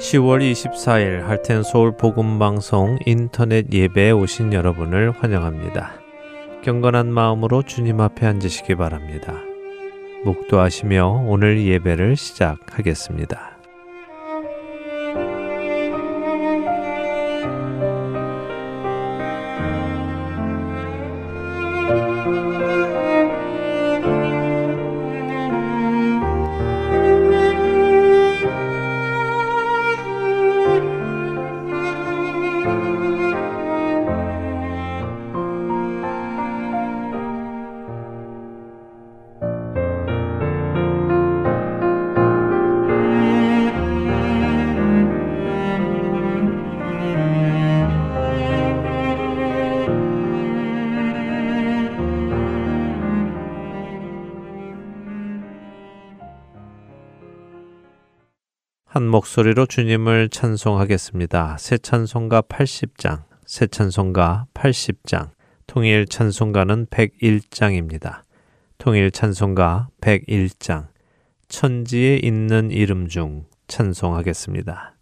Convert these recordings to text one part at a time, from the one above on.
10월 24일 할텐 서울 복음 방송 인터넷 예배에 오신 여러분을 환영합니다. 경건한 마음으로 주님 앞에 앉으시기 바랍니다. 묵도하시며 오늘 예배를 시작하겠습니다. 목소리로 주님을 찬송하겠습니다. 새 찬송가 80장, 새 찬송가 80장, 통일 찬송가는 101장입니다. 통일 찬송가 101장, 천지에 있는 이름 중 찬송하겠습니다.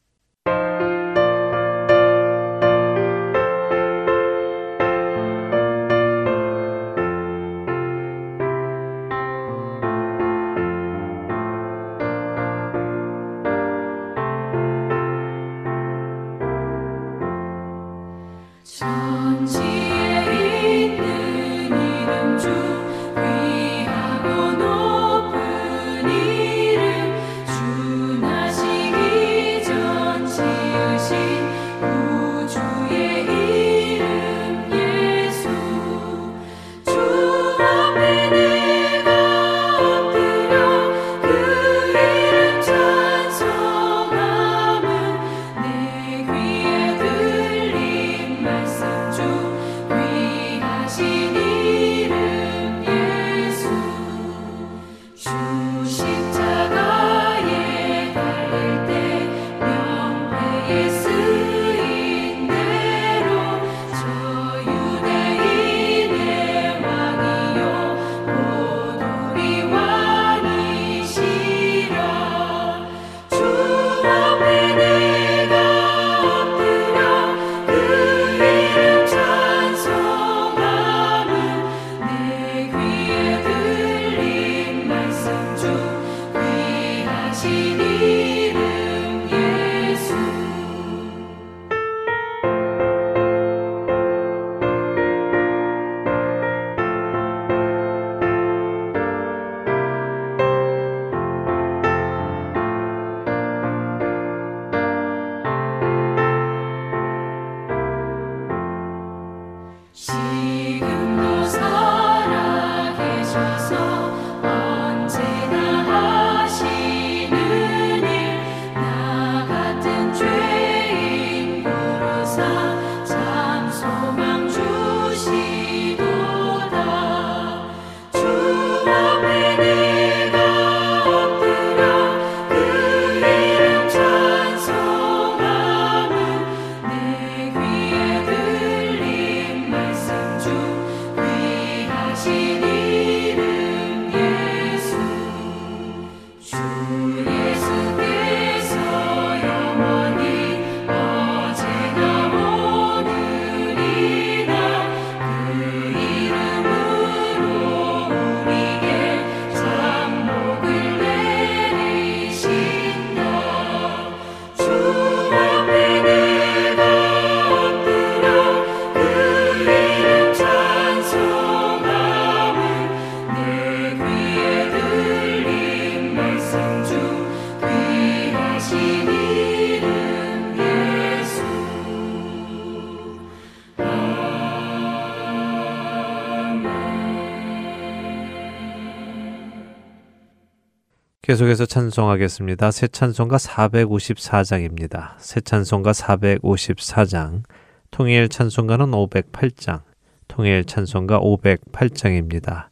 계속해서 찬송하겠습니다. 새 찬송가 454장입니다. 새 찬송가 454장, 통일 찬송가는 508장, 통일 찬송가 508장입니다.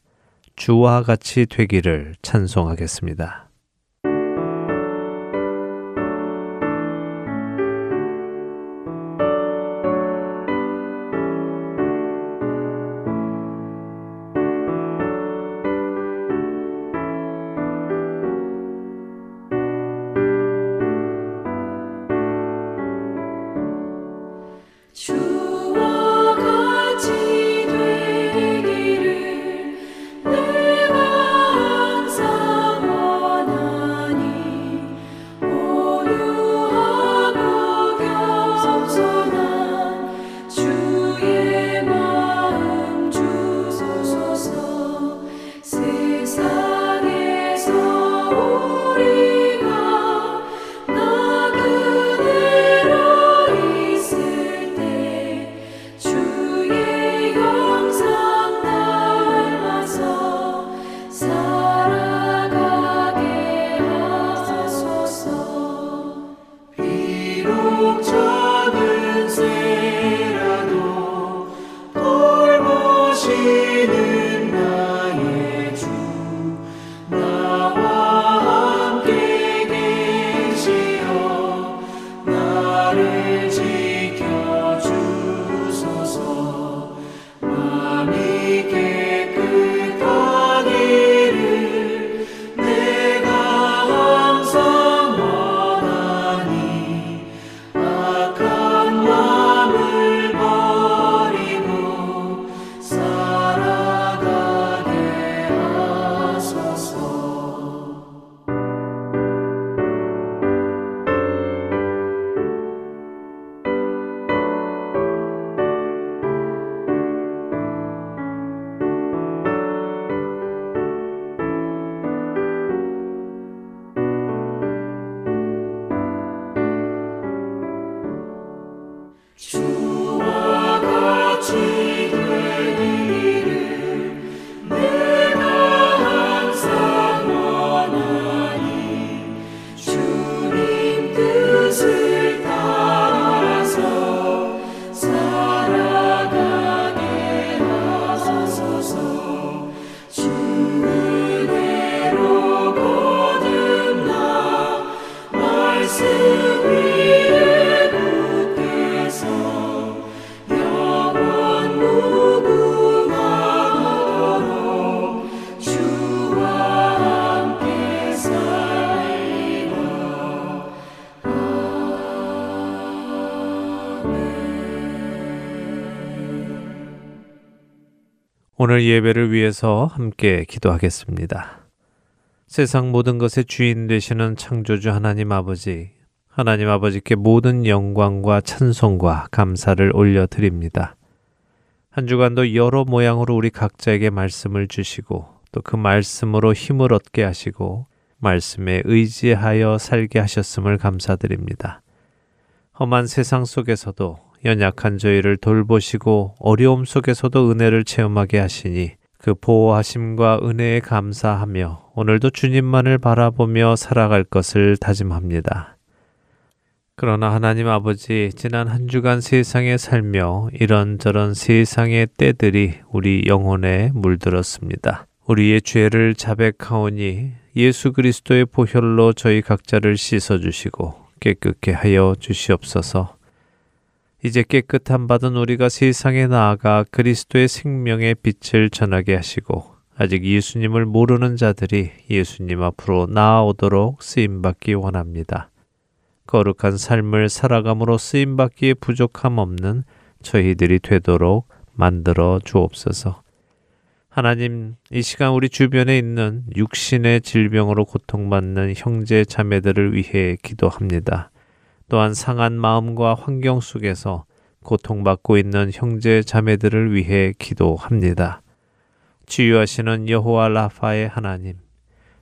주와 같이 되기를 찬송하겠습니다. she 오늘 예배를 위해서 함께 기도하겠습니다. 세상 모든 것의 주인 되시는 창조주 하나님 아버지, 하나님 아버지께 모든 영광과 찬송과 감사를 올려드립니다. 한 주간도 여러 모양으로 우리 각자에게 말씀을 주시고 또 그 말씀으로 힘을 얻게 하시고 말씀에 의지하여 살게 하셨음을 감사드립니다. 험한 세상 속에서도 연약한 저희를 돌보시고 어려움 속에서도 은혜를 체험하게 하시니 그 보호하심과 은혜에 감사하며 오늘도 주님만을 바라보며 살아갈 것을 다짐합니다. 그러나 하나님 아버지, 지난 한 주간 세상에 살며 이런저런 세상의 때들이 우리 영혼에 물들었습니다. 우리의 죄를 자백하오니 예수 그리스도의 보혈로 저희 각자를 씻어주시고 깨끗게 하여 주시옵소서. 이제 깨끗한 받은 우리가 세상에 나아가 그리스도의 생명의 빛을 전하게 하시고 아직 예수님을 모르는 자들이 예수님 앞으로 나아오도록 쓰임 받기 원합니다. 거룩한 삶을 살아감으로 쓰임 받기에 부족함 없는 저희들이 되도록 만들어 주옵소서. 하나님, 이 시간 우리 주변에 있는 육신의 질병으로 고통받는 형제 자매들을 위해 기도합니다. 또한 상한 마음과 환경 속에서 고통받고 있는 형제 자매들을 위해 기도합니다. 치유하시는 여호와 라파의 하나님,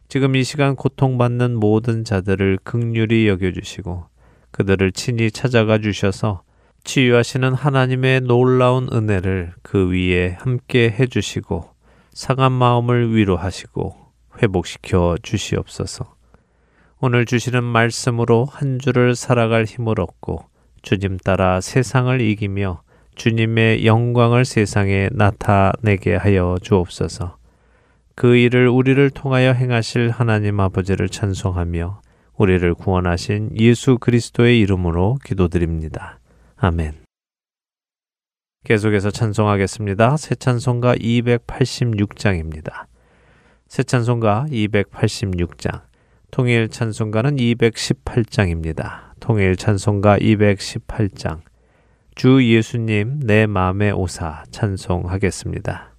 지금 이 시간 고통받는 모든 자들을 극률히 여겨주시고 그들을 친히 찾아가 주셔서 치유하시는 하나님의 놀라운 은혜를 그 위에 함께 해주시고 상한 마음을 위로하시고 회복시켜 주시옵소서. 오늘 주시는 말씀으로 한 주를 살아갈 힘을 얻고 주님 따라 세상을 이기며 주님의 영광을 세상에 나타내게 하여 주옵소서. 그 일을 우리를 통하여 행하실 하나님 아버지를 찬송하며 우리를 구원하신 예수 그리스도의 이름으로 기도드립니다. 아멘. 계속해서 찬송하겠습니다. 새 찬송가 286장입니다. 새 찬송가 286장. 통일 찬송가는 218장입니다. 통일 찬송가 218장. 주 예수님 내 마음의 오사 찬송하겠습니다.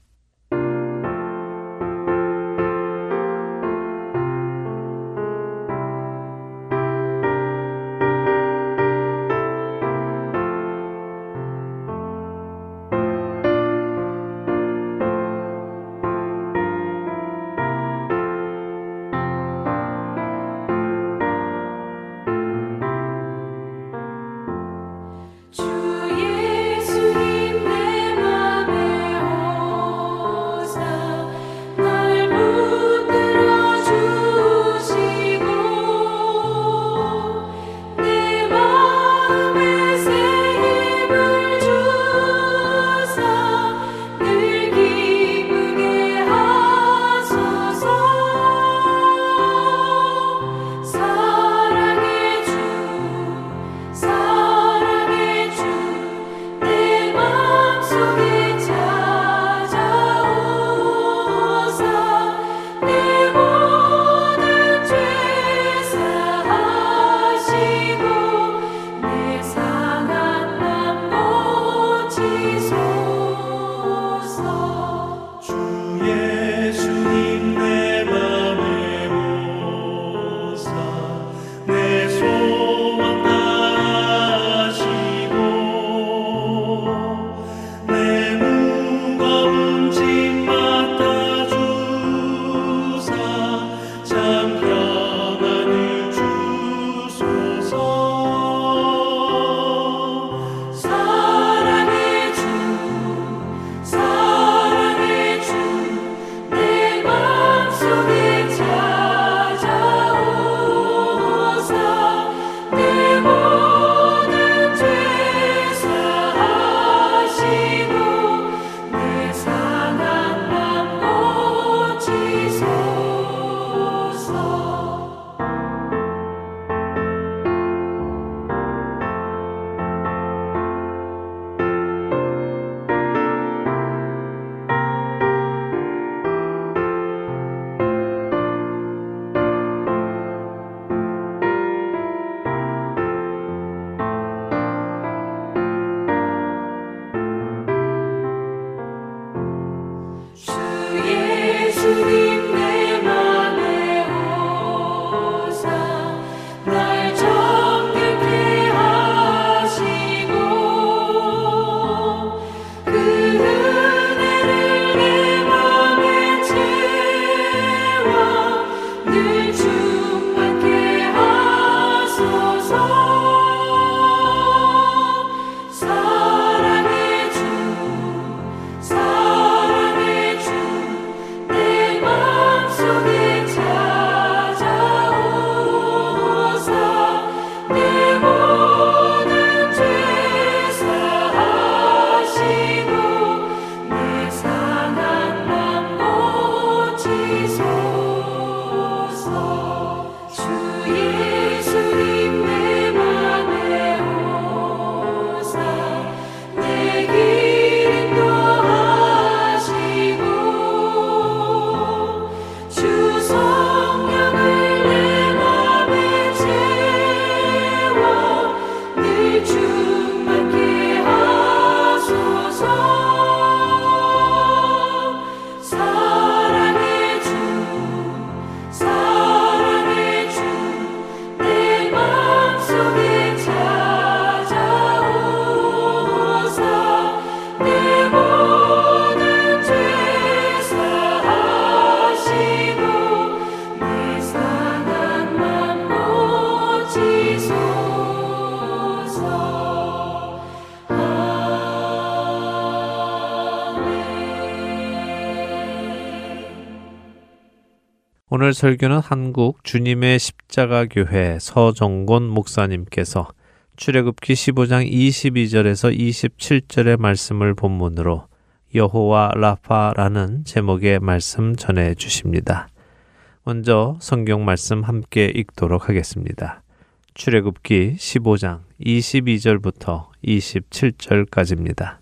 설교는 한국 주님의 십자가 교회 서정곤 목사님께서 출애굽기 15장 22절에서 27절의 말씀을 본문으로 여호와 라파라는 제목의 말씀 전해 주십니다. 먼저 성경 말씀 함께 읽도록 하겠습니다. 출애굽기 15장 22절부터 27절까지입니다.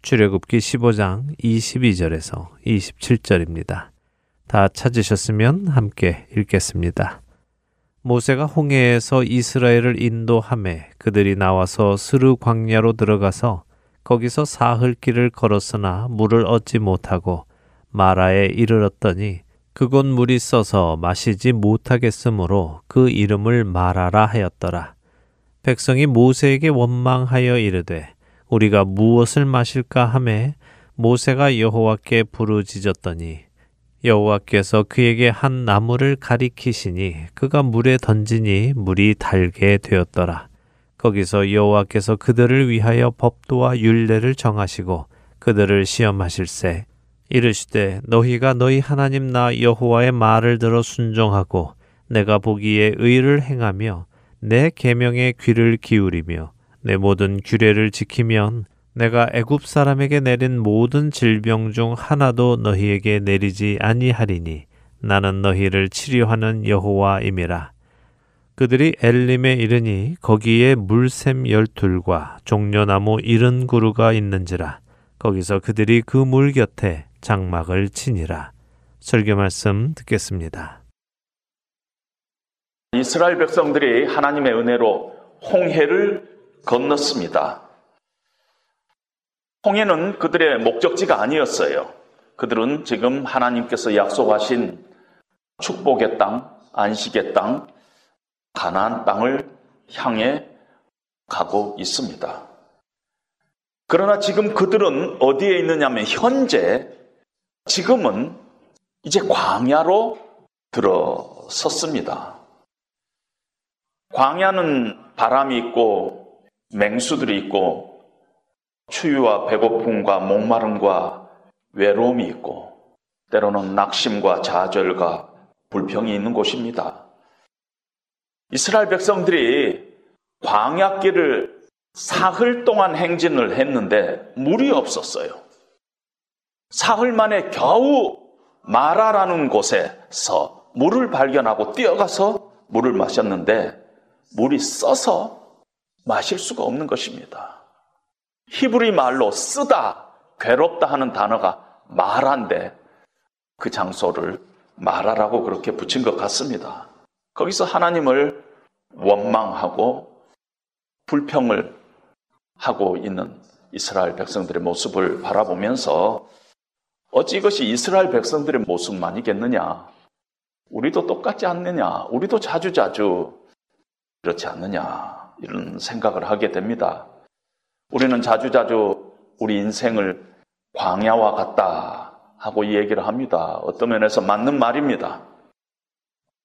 출애굽기 15장 22절에서 27절입니다. 다 찾으셨으면 함께 읽겠습니다. 모세가 홍해에서 이스라엘을 인도함에 그들이 나와서 스르 광야로 들어가서 거기서 사흘 길을 걸었으나 물을 얻지 못하고 마라에 이르렀더니 그곳 물이 써서 마시지 못하겠으므로 그 이름을 마라라 하였더라. 백성이 모세에게 원망하여 이르되 우리가 무엇을 마실까 하매 모세가 여호와께 부르짖었더니 여호와께서 그에게 한 나무를 가리키시니 그가 물에 던지니 물이 달게 되었더라. 거기서 여호와께서 그들을 위하여 법도와 율례를 정하시고 그들을 시험하실세 이르시되 너희가 너희 하나님 나 여호와의 말을 들어 순종하고 내가 보기에 의를 행하며 내 계명에 귀를 기울이며 내 모든 규례를 지키면 내가 애굽 사람에게 내린 모든 질병 중 하나도 너희에게 내리지 아니하리니 나는 너희를 치료하는 여호와임이라. 그들이 엘림에 이르니 거기에 물샘 열둘과 종려나무 이른 구루가 있는지라 거기서 그들이 그 물 곁에 장막을 치니라. 설교 말씀 듣겠습니다. 이스라엘 백성들이 하나님의 은혜로 홍해를 건넜습니다. 홍해는 그들의 목적지가 아니었어요. 그들은 지금 하나님께서 약속하신 축복의 땅, 안식의 땅, 가나안 땅을 향해 가고 있습니다. 그러나 지금 그들은 어디에 있느냐면 현재 지금은 이제 광야로 들어섰습니다. 광야는 바람이 있고 맹수들이 있고 추위와 배고픔과 목마름과 외로움이 있고 때로는 낙심과 좌절과 불평이 있는 곳입니다. 이스라엘 백성들이 광야길을 사흘 동안 행진을 했는데 물이 없었어요. 사흘 만에 겨우 마라라는 곳에서 물을 발견하고 뛰어가서 물을 마셨는데 물이 써서 마실 수가 없는 것입니다. 히브리 말로 쓰다, 괴롭다 하는 단어가 말한데 그 장소를 말하라고 그렇게 붙인 것 같습니다. 거기서 하나님을 원망하고 불평을 하고 있는 이스라엘 백성들의 모습을 바라보면서 어찌 이것이 이스라엘 백성들의 모습만이겠느냐? 우리도 똑같지 않느냐? 우리도 자주자주 그렇지 않느냐? 이런 생각을 하게 됩니다. 우리는 자주자주 우리 인생을 광야와 같다 하고 이 얘기를 합니다. 어떤 면에서 맞는 말입니다.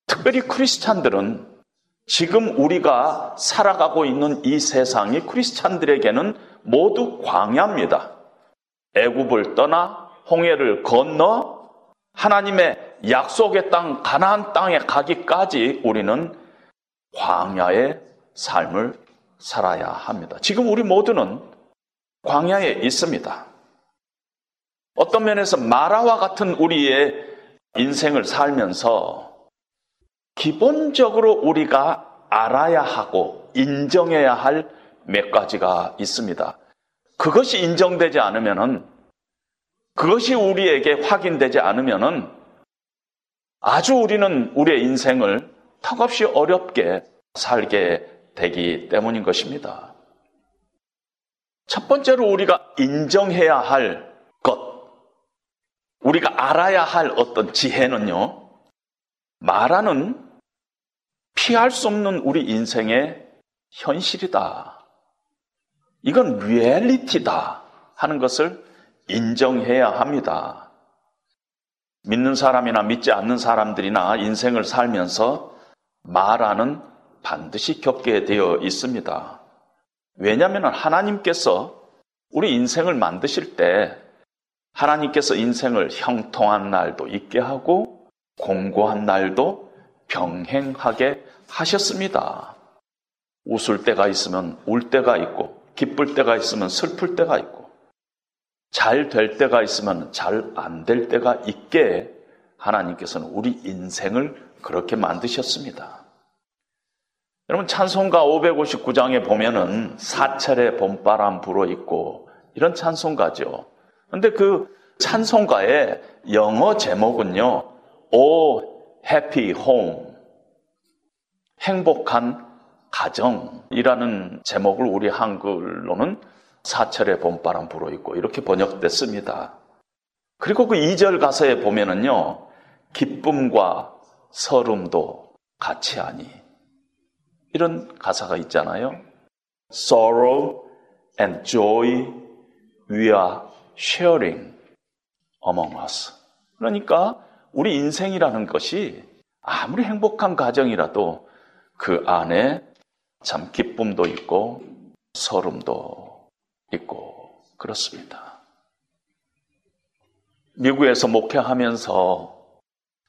특별히 크리스찬들은 지금 우리가 살아가고 있는 이 세상이 크리스찬들에게는 모두 광야입니다. 애굽을 떠나 홍해를 건너 하나님의 약속의 땅 가나안 땅에 가기까지 우리는 광야의 삶을 살아야 합니다. 지금 우리 모두는 광야에 있습니다. 어떤 면에서 마라와 같은 우리의 인생을 살면서 기본적으로 우리가 알아야 하고 인정해야 할 몇 가지가 있습니다. 그것이 인정되지 않으면은 그것이 우리에게 확인되지 않으면은 아주 우리는 우리의 인생을 턱없이 어렵게 살게 되기 때문인 것입니다. 첫 번째로 우리가 인정해야 할 것, 우리가 알아야 할 어떤 지혜는요, 말하는 피할 수 없는 우리 인생의 현실이다. 이건 리얼리티다 하는 것을 인정해야 합니다. 믿는 사람이나 믿지 않는 사람들이나 인생을 살면서 말하는 반드시 겪게 되어 있습니다. 왜냐하면 하나님께서 우리 인생을 만드실 때 하나님께서 인생을 형통한 날도 있게 하고 공고한 날도 병행하게 하셨습니다. 웃을 때가 있으면 울 때가 있고 기쁠 때가 있으면 슬플 때가 있고 잘 될 때가 있으면 잘 안 될 때가 있게 하나님께서는 우리 인생을 그렇게 만드셨습니다. 여러분 찬송가 559장에 보면은 사철의 봄바람 불어 있고 이런 찬송가죠. 근데 그 찬송가의 영어 제목은요. O Happy Home 행복한 가정이라는 제목을 우리 한글로는 사철의 봄바람 불어 있고 이렇게 번역됐습니다. 그리고 그 2절 가사에 보면은요. 기쁨과 서름도 같이 하니 이런 가사가 있잖아요. Sorrow and joy we are sharing among us. 그러니까 우리 인생이라는 것이 아무리 행복한 가정이라도 그 안에 참 기쁨도 있고 서름도 있고 그렇습니다. 미국에서 목회하면서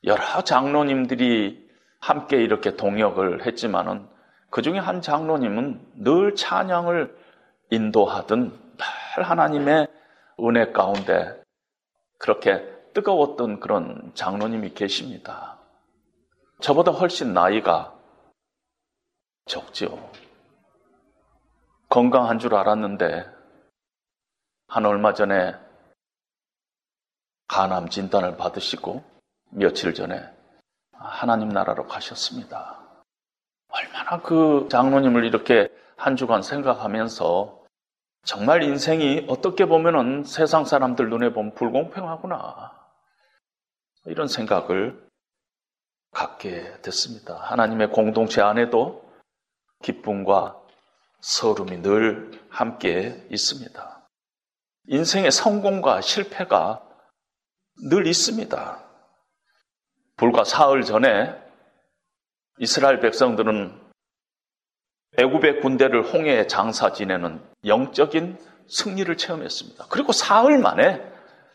여러 장로님들이 함께 이렇게 동역을 했지만은 그 중에 한 장로님은 늘 찬양을 인도하던 늘 하나님의 은혜 가운데 그렇게 뜨거웠던 그런 장로님이 계십니다. 저보다 훨씬 나이가 적죠. 건강한 줄 알았는데 한 얼마 전에 간암 진단을 받으시고 며칠 전에 하나님 나라로 가셨습니다. 얼마나 그 장로님을 이렇게 한 주간 생각하면서 정말 인생이 어떻게 보면은 세상 사람들 눈에 보면 불공평하구나. 이런 생각을 갖게 됐습니다. 하나님의 공동체 안에도 기쁨과 서름이 늘 함께 있습니다. 인생의 성공과 실패가 늘 있습니다. 불과 사흘 전에 이스라엘 백성들은 애굽의 군대를 홍해에 장사 지내는 영적인 승리를 체험했습니다. 그리고 사흘 만에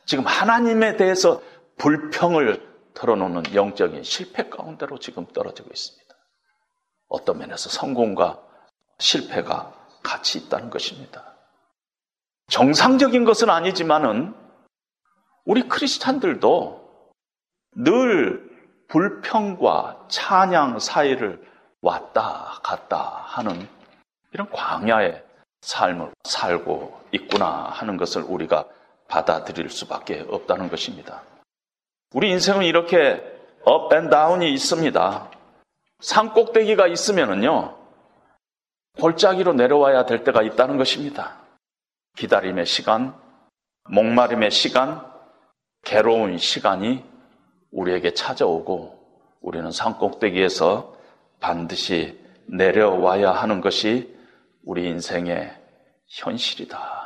지금 하나님에 대해서 불평을 털어놓는 영적인 실패 가운데로 지금 떨어지고 있습니다. 어떤 면에서 성공과 실패가 같이 있다는 것입니다. 정상적인 것은 아니지만은 우리 크리스찬들도 늘 불평과 찬양 사이를 왔다 갔다 하는 이런 광야의 삶을 살고 있구나 하는 것을 우리가 받아들일 수밖에 없다는 것입니다. 우리 인생은 이렇게 업앤 다운이 있습니다. 산 꼭대기가 있으면은요, 골짜기로 내려와야 될 때가 있다는 것입니다. 기다림의 시간, 목마름의 시간, 괴로운 시간이 우리에게 찾아오고 우리는 산 꼭대기에서 반드시 내려와야 하는 것이 우리 인생의 현실이다.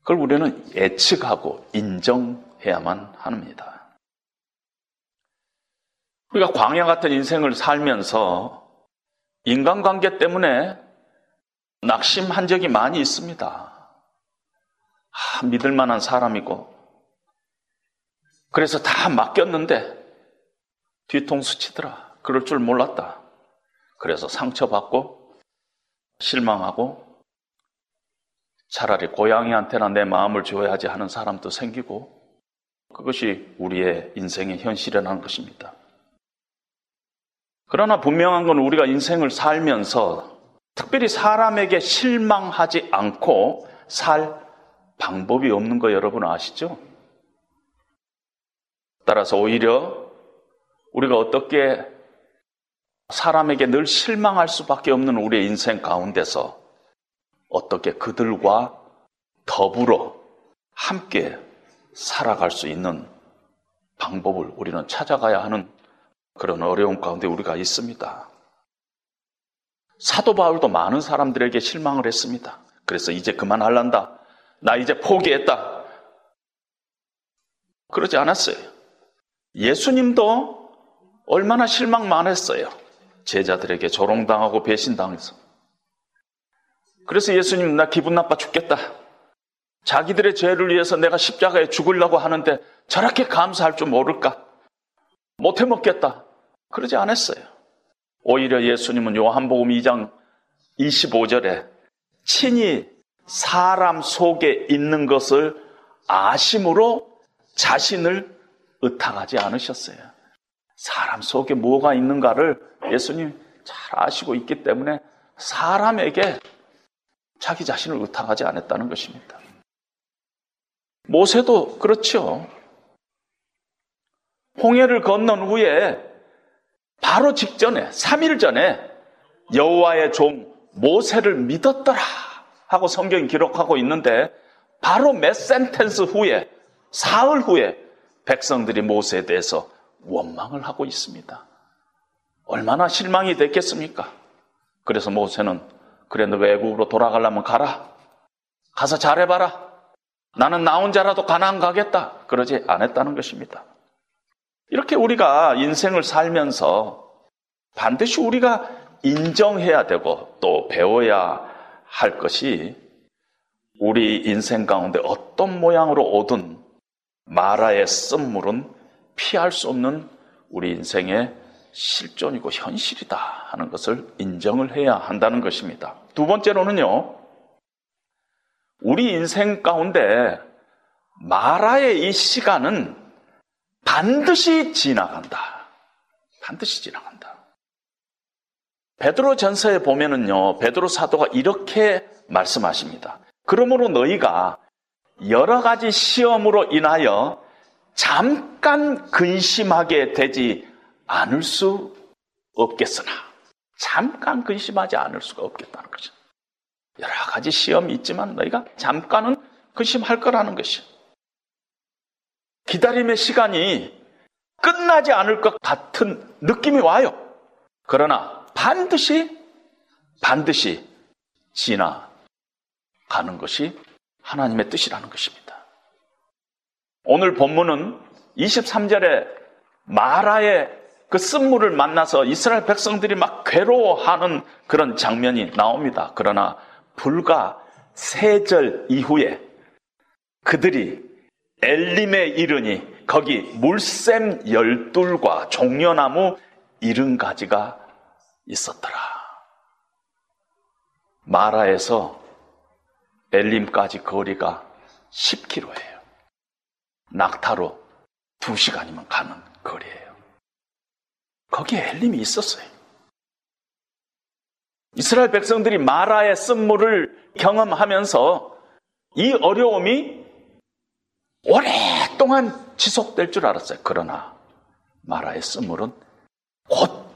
그걸 우리는 예측하고 인정해야만 합니다. 우리가 광야 같은 인생을 살면서 인간관계 때문에 낙심한 적이 많이 있습니다. 아, 믿을 만한 사람이고. 그래서 다 맡겼는데 뒤통수 치더라. 그럴 줄 몰랐다. 그래서 상처받고 실망하고 차라리 고양이한테나 내 마음을 줘야지 하는 사람도 생기고 그것이 우리의 인생의 현실이라는 것입니다. 그러나 분명한 건 우리가 인생을 살면서 특별히 사람에게 실망하지 않고 살 방법이 없는 거 여러분 아시죠? 따라서 오히려 우리가 어떻게 사람에게 늘 실망할 수밖에 없는 우리의 인생 가운데서 어떻게 그들과 더불어 함께 살아갈 수 있는 방법을 우리는 찾아가야 하는 그런 어려운 가운데 우리가 있습니다. 사도 바울도 많은 사람들에게 실망을 했습니다. 그래서 이제 그만할란다. 나 이제 포기했다. 그러지 않았어요. 예수님도 얼마나 실망 많았어요. 제자들에게 조롱당하고 배신당해서. 그래서 예수님 나 기분 나빠 죽겠다. 자기들의 죄를 위해서 내가 십자가에 죽으려고 하는데 저렇게 감사할 줄 모를까? 못해 먹겠다. 그러지 않았어요. 오히려 예수님은 요한복음 2장 25절에 친히 사람 속에 있는 것을 아심으로 자신을 의탁하지 않으셨어요. 사람 속에 뭐가 있는가를 예수님 잘 아시고 있기 때문에 사람에게 자기 자신을 의탁하지 않았다는 것입니다. 모세도 그렇죠. 홍해를 건넌 후에 바로 직전에 3일 전에 여호와의 종 모세를 믿었더라 하고 성경이 기록하고 있는데 바로 몇 센텐스 후에 사흘 후에 백성들이 모세에 대해서 원망을 하고 있습니다. 얼마나 실망이 됐겠습니까? 그래서 모세는 그래 너가 애국으로 돌아가려면 가라. 가서 잘해봐라. 나는 나 혼자라도 가나안 가겠다. 그러지 않았다는 것입니다. 이렇게 우리가 인생을 살면서 반드시 우리가 인정해야 되고 또 배워야 할 것이 우리 인생 가운데 어떤 모양으로 오든 마라의 쓴물은 피할 수 없는 우리 인생의 실존이고 현실이다 하는 것을 인정을 해야 한다는 것입니다. 두 번째로는요, 우리 인생 가운데 마라의 이 시간은 반드시 지나간다. 반드시 지나간다. 베드로 전서에 보면은요, 베드로 사도가 이렇게 말씀하십니다. 그러므로 너희가 여러 가지 시험으로 인하여 잠깐 근심하게 되지 않을 수 없겠으나, 잠깐 근심하지 않을 수가 없겠다는 거죠. 여러 가지 시험이 있지만 너희가 잠깐은 근심할 거라는 것이요. 기다림의 시간이 끝나지 않을 것 같은 느낌이 와요. 그러나 반드시, 반드시 지나가는 것이 하나님의 뜻이라는 것입니다. 오늘 본문은 23절에 마라의 그 쓴물을 만나서 이스라엘 백성들이 막 괴로워하는 그런 장면이 나옵니다. 그러나 불과 세절 이후에 그들이 엘림에 이르니 거기 물샘 열둘과 종려나무 이른 가지가 있었더라. 마라에서 엘림까지 거리가 10km예요. 낙타로 2시간이면 가는 거리예요. 거기에 엘림이 있었어요. 이스라엘 백성들이 마라의 쓴물을 경험하면서 이 어려움이 오랫동안 지속될 줄 알았어요. 그러나 마라의 쓴물은 곧,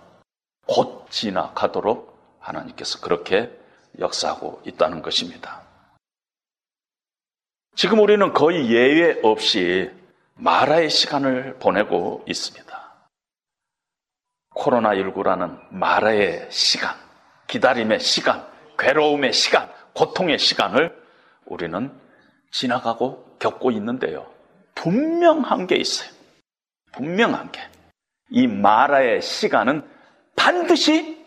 곧 지나가도록 하나님께서 그렇게 역사하고 있다는 것입니다. 지금 우리는 거의 예외 없이 마라의 시간을 보내고 있습니다. 코로나19라는 마라의 시간, 기다림의 시간, 괴로움의 시간, 고통의 시간을 우리는 지나가고 겪고 있는데요. 분명한 게 있어요. 분명한 게. 이 마라의 시간은 반드시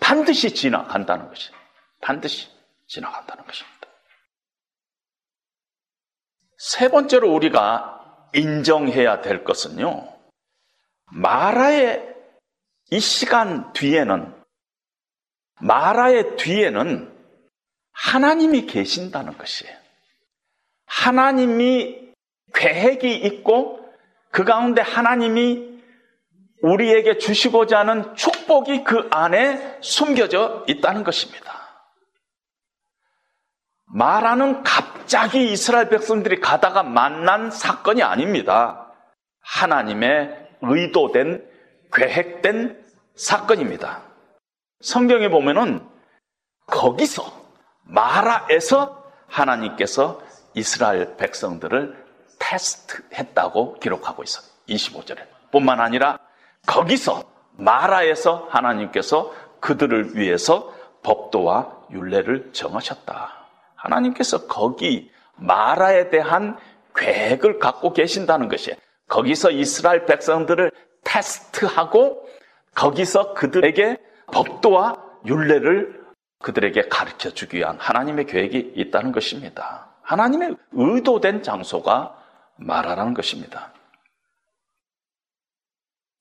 반드시 지나간다는 것이 반드시 지나간다는 것입니다. 세 번째로 우리가 인정해야 될 것은요. 마라의 이 시간 뒤에는 마라의 뒤에는 하나님이 계신다는 것이에요. 하나님이 계획이 있고 그 가운데 하나님이 우리에게 주시고자 하는 축복이 그 안에 숨겨져 있다는 것입니다. 마라는 갑자기 이스라엘 백성들이 가다가 만난 사건이 아닙니다. 하나님의 의도된, 계획된 사건입니다. 성경에 보면은 거기서, 마라에서 하나님께서 이스라엘 백성들을 테스트했다고 기록하고 있어요. 25절에. 뿐만 아니라 거기서 마라에서 하나님께서 그들을 위해서 법도와 윤례를 정하셨다. 하나님께서 거기 마라에 대한 계획을 갖고 계신다는 것이에요. 거기서 이스라엘 백성들을 테스트하고 거기서 그들에게 법도와 윤례를 그들에게 가르쳐 주기 위한 하나님의 계획이 있다는 것입니다. 하나님의 의도된 장소가 마라라는 것입니다.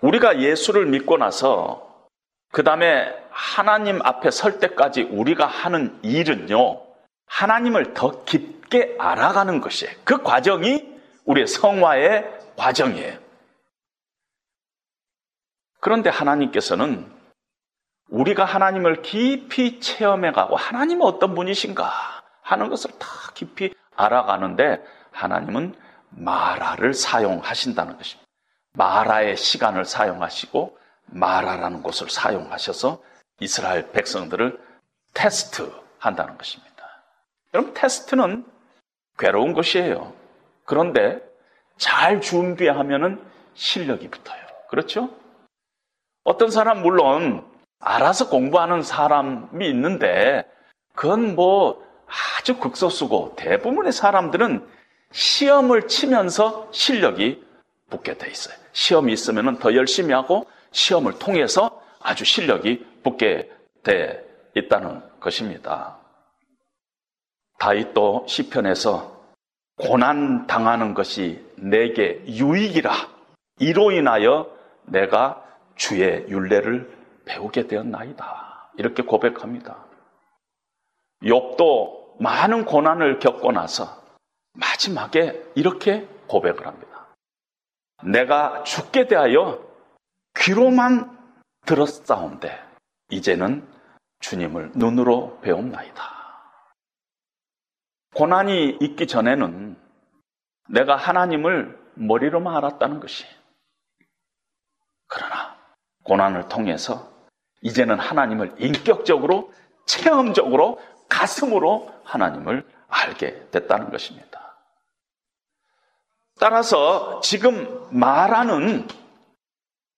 우리가 예수를 믿고 나서 그 다음에 하나님 앞에 설 때까지 우리가 하는 일은요, 하나님을 더 깊게 알아가는 것이에요. 그 과정이 우리의 성화의 과정이에요. 그런데 하나님께서는 우리가 하나님을 깊이 체험해가고 하나님은 어떤 분이신가 하는 것을 다 깊이 알아가는데 하나님은 마라를 사용하신다는 것입니다. 마라의 시간을 사용하시고 마라라는 곳을 사용하셔서 이스라엘 백성들을 테스트 한다는 것입니다. 여러분, 테스트는 괴로운 것이에요. 그런데 잘 준비하면 실력이 붙어요. 그렇죠? 어떤 사람, 물론 알아서 공부하는 사람이 있는데, 그건 뭐 아주 극소수고, 대부분의 사람들은 시험을 치면서 실력이 붙게 돼 있어요. 시험이 있으면 더 열심히 하고, 시험을 통해서 아주 실력이 붙게 돼 있다는 것입니다. 다윗도 시편에서 고난 당하는 것이 내게 유익이라 이로 인하여 내가 주의 윤례를 배우게 되었나이다. 이렇게 고백합니다. 욥도 많은 고난을 겪고 나서 마지막에 이렇게 고백을 합니다. 내가 죽게 대하여 귀로만 들었사온데 이제는 주님을 눈으로 배움나이다. 고난이 있기 전에는 내가 하나님을 머리로만 알았다는 것이. 그러나 고난을 통해서 이제는 하나님을 인격적으로, 체험적으로, 가슴으로 하나님을 알게 됐다는 것입니다. 따라서 지금 말하는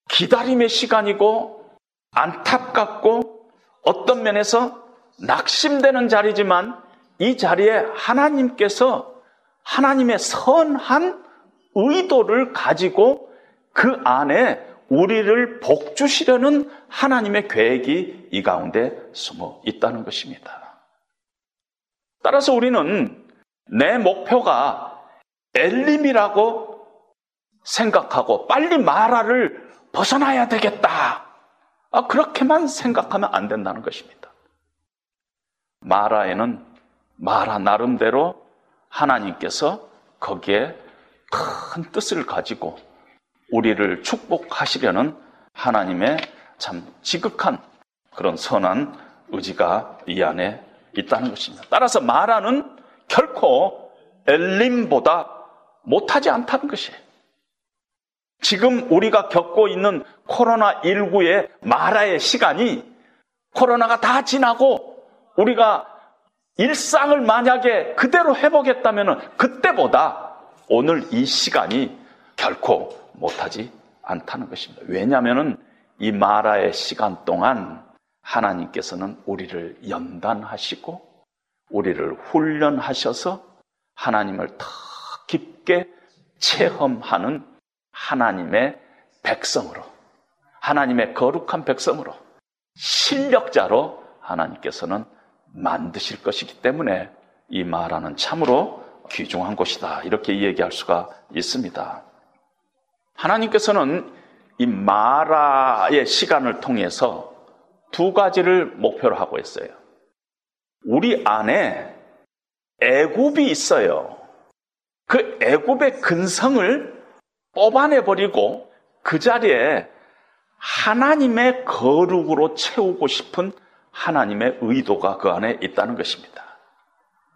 기다림의 시간이고 안타깝고 어떤 면에서 낙심되는 자리지만 이 자리에 하나님께서 하나님의 선한 의도를 가지고 그 안에 우리를 복주시려는 하나님의 계획이 이 가운데 숨어 있다는 것입니다. 따라서 우리는 내 목표가 엘림이라고 생각하고 빨리 마라를 벗어나야 되겠다. 아, 그렇게만 생각하면 안 된다는 것입니다. 마라에는 마라 나름대로 하나님께서 거기에 큰 뜻을 가지고 우리를 축복하시려는 하나님의 참 지극한 그런 선한 의지가 이 안에 있다는 것입니다. 따라서 마라는 결코 엘림보다 못하지 않다는 것이에요. 지금 우리가 겪고 있는 코로나19의 마라의 시간이 코로나가 다 지나고 우리가 일상을 만약에 그대로 해보겠다면 그때보다 오늘 이 시간이 결코 못하지 않다는 것입니다. 왜냐하면 이 마라의 시간 동안 하나님께서는 우리를 연단하시고 우리를 훈련하셔서 하나님을 더 깊게 체험하는 하나님의 백성으로, 하나님의 거룩한 백성으로, 실력자로 하나님께서는 만드실 것이기 때문에 이 마라는 참으로 귀중한 곳이다. 이렇게 얘기할 수가 있습니다. 하나님께서는 이 마라의 시간을 통해서 두 가지를 목표로 하고 있어요. 우리 안에 애굽이 있어요. 그 애굽의 근성을 뽑아내 버리고 그 자리에 하나님의 거룩으로 채우고 싶은 하나님의 의도가 그 안에 있다는 것입니다.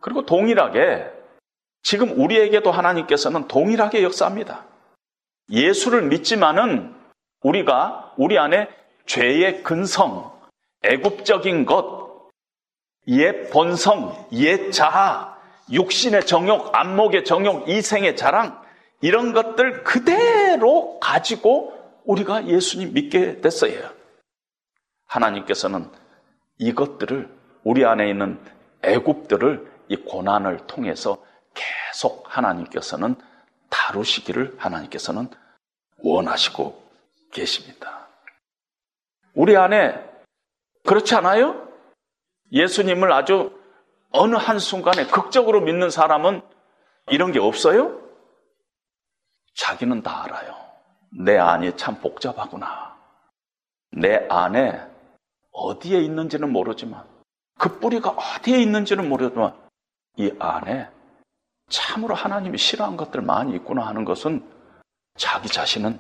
그리고 동일하게 지금 우리에게도 하나님께서는 동일하게 역사합니다. 예수를 믿지만은 우리가 우리 안에 죄의 근성, 애굽적인 것, 옛 본성, 옛 자아, 육신의 정욕, 안목의 정욕, 이생의 자랑 이런 것들 그대로 가지고 우리가 예수님 믿게 됐어요. 하나님께서는 이것들을 우리 안에 있는 애굽들을 이 고난을 통해서 계속 하나님께서는 다루시기를 하나님께서는 원하시고 계십니다. 우리 안에 그렇지 않아요? 예수님을 아주 어느 한순간에 극적으로 믿는 사람은 이런 게 없어요? 자기는 다 알아요. 내 안이 참 복잡하구나. 내 안에 어디에 있는지는 모르지만 그 뿌리가 어디에 있는지는 모르지만 이 안에 참으로 하나님이 싫어한 것들 많이 있구나 하는 것은 자기 자신은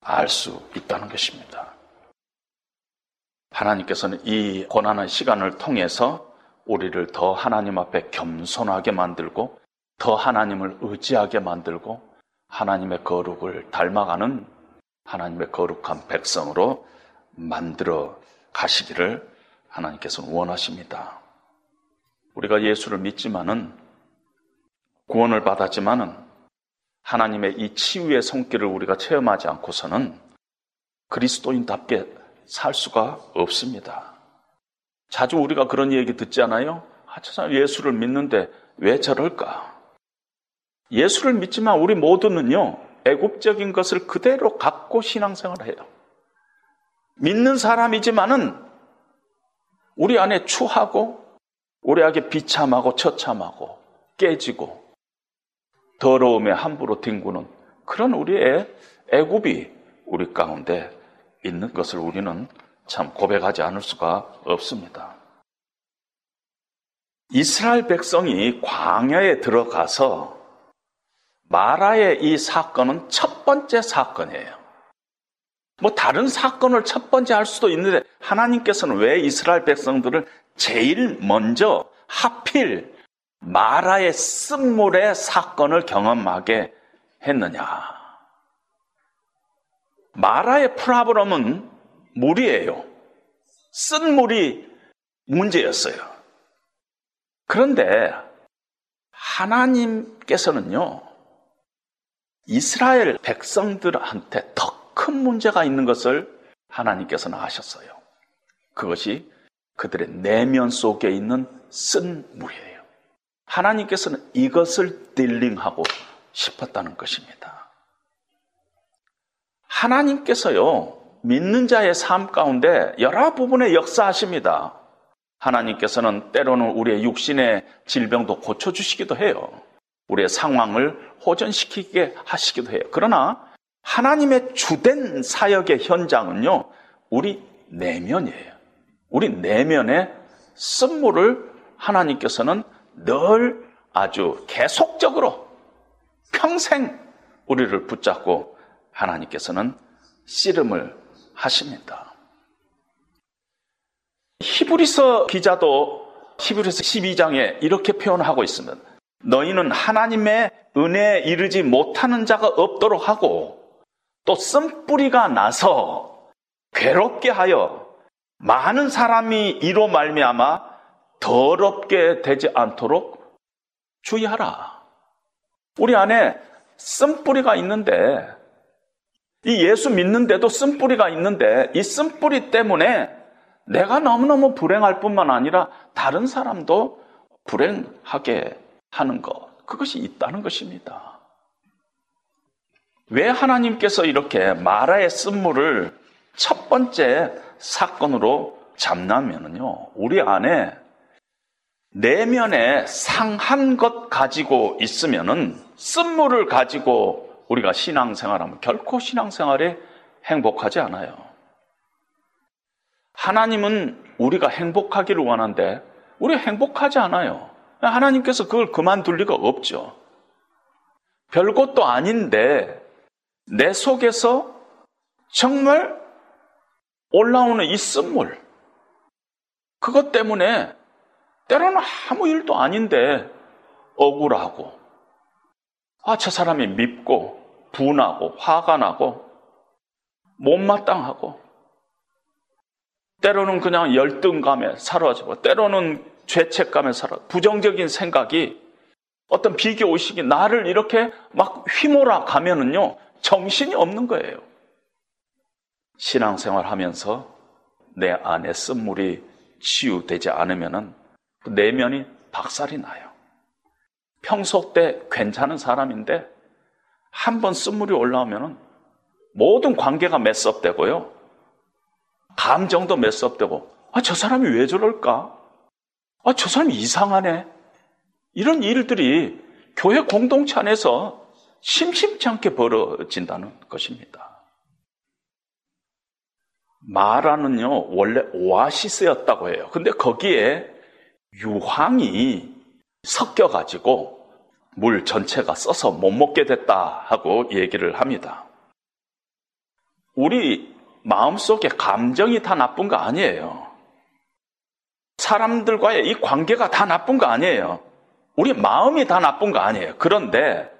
알 수 있다는 것입니다. 하나님께서는 이 고난의 시간을 통해서 우리를 더 하나님 앞에 겸손하게 만들고 더 하나님을 의지하게 만들고 하나님의 거룩을 닮아가는 하나님의 거룩한 백성으로 만들어 가시기를 하나님께서는 원하십니다. 우리가 예수를 믿지만은 구원을 받았지만은 하나님의 이 치유의 손길을 우리가 체험하지 않고서는 그리스도인답게 살 수가 없습니다. 자주 우리가 그런 얘기 듣지 않아요? 아, 저 사람 예수를 믿는데 왜 저럴까? 예수를 믿지만 우리 모두는요, 애국적인 것을 그대로 갖고 신앙생활을 해요. 믿는 사람이지만은 우리 안에 추하고 우리 안에 비참하고 처참하고 깨지고 더러움에 함부로 뒹구는 그런 우리의 애굽이 우리 가운데 있는 것을 우리는 참 고백하지 않을 수가 없습니다. 이스라엘 백성이 광야에 들어가서 마라의 이 사건은 첫 번째 사건이에요. 뭐 다른 사건을 첫 번째 할 수도 있는데 하나님께서는 왜 이스라엘 백성들을 제일 먼저 하필 마라의 쓴물의 사건을 경험하게 했느냐? 마라의 프라브럼은 물이에요. 쓴 물이 문제였어요. 그런데 하나님께서는요, 이스라엘 백성들한테 더 큰 문제가 있는 것을 하나님께서는 아셨어요. 그것이 그들의 내면 속에 있는 쓴 물이에요. 하나님께서는 이것을 딜링하고 싶었다는 것입니다. 하나님께서요, 믿는 자의 삶 가운데 여러 부분에 역사하십니다. 하나님께서는 때로는 우리의 육신의 질병도 고쳐주시기도 해요. 우리의 상황을 호전시키게 하시기도 해요. 그러나 하나님의 주된 사역의 현장은요, 우리 내면이에요. 우리 내면의 쓴물을 하나님께서는 늘 아주 계속적으로 평생 우리를 붙잡고 하나님께서는 씨름을 하십니다. 히브리서 기자도 히브리서 12장에 이렇게 표현하고 있습니다. 너희는 하나님의 은혜에 이르지 못하는 자가 없도록 하고 또 쓴뿌리가 나서 괴롭게 하여 많은 사람이 이로 말미암아 더럽게 되지 않도록 주의하라. 우리 안에 쓴뿌리가 있는데 이 예수 믿는데도 쓴뿌리가 있는데 이 쓴뿌리 때문에 내가 너무너무 불행할 뿐만 아니라 다른 사람도 불행하게 하는 것. 그것이 있다는 것입니다. 왜 하나님께서 이렇게 마라의 쓴물을 첫 번째 사건으로 잡냐면요. 우리 안에 내면에 상한 것 가지고 있으면은 쓴물을 가지고 우리가 신앙생활하면 결코 신앙생활에 행복하지 않아요. 하나님은 우리가 행복하기를 원한데 우리 행복하지 않아요. 하나님께서 그걸 그만둘 리가 없죠. 별것도 아닌데 내 속에서 정말 올라오는 이 쓴물. 그것 때문에 때로는 아무 일도 아닌데 억울하고 아, 저 사람이 밉고 분하고 화가 나고 못마땅하고 때로는 그냥 열등감에 사로잡고 때로는 죄책감에 사로 부정적인 생각이 어떤 비교 의식이 나를 이렇게 막 휘몰아 가면은요 정신이 없는 거예요. 신앙생활 하면서 내 안에 쓴물이 치유되지 않으면은 그 내면이 박살이 나요. 평소 때 괜찮은 사람인데 한 번 쓴물이 올라오면은 모든 관계가 메스업되고요. 감정도 메스업되고 아, 저 사람이 왜 저럴까? 아, 저 사람이 이상하네. 이런 일들이 교회 공동체 안에서 심심치 않게 벌어진다는 것입니다. 마라는요, 원래 오아시스였다고 해요. 근데 거기에 유황이 섞여가지고 물 전체가 써서 못 먹게 됐다 하고 얘기를 합니다. 우리 마음속에 감정이 다 나쁜 거 아니에요. 사람들과의 이 관계가 다 나쁜 거 아니에요. 우리 마음이 다 나쁜 거 아니에요. 그런데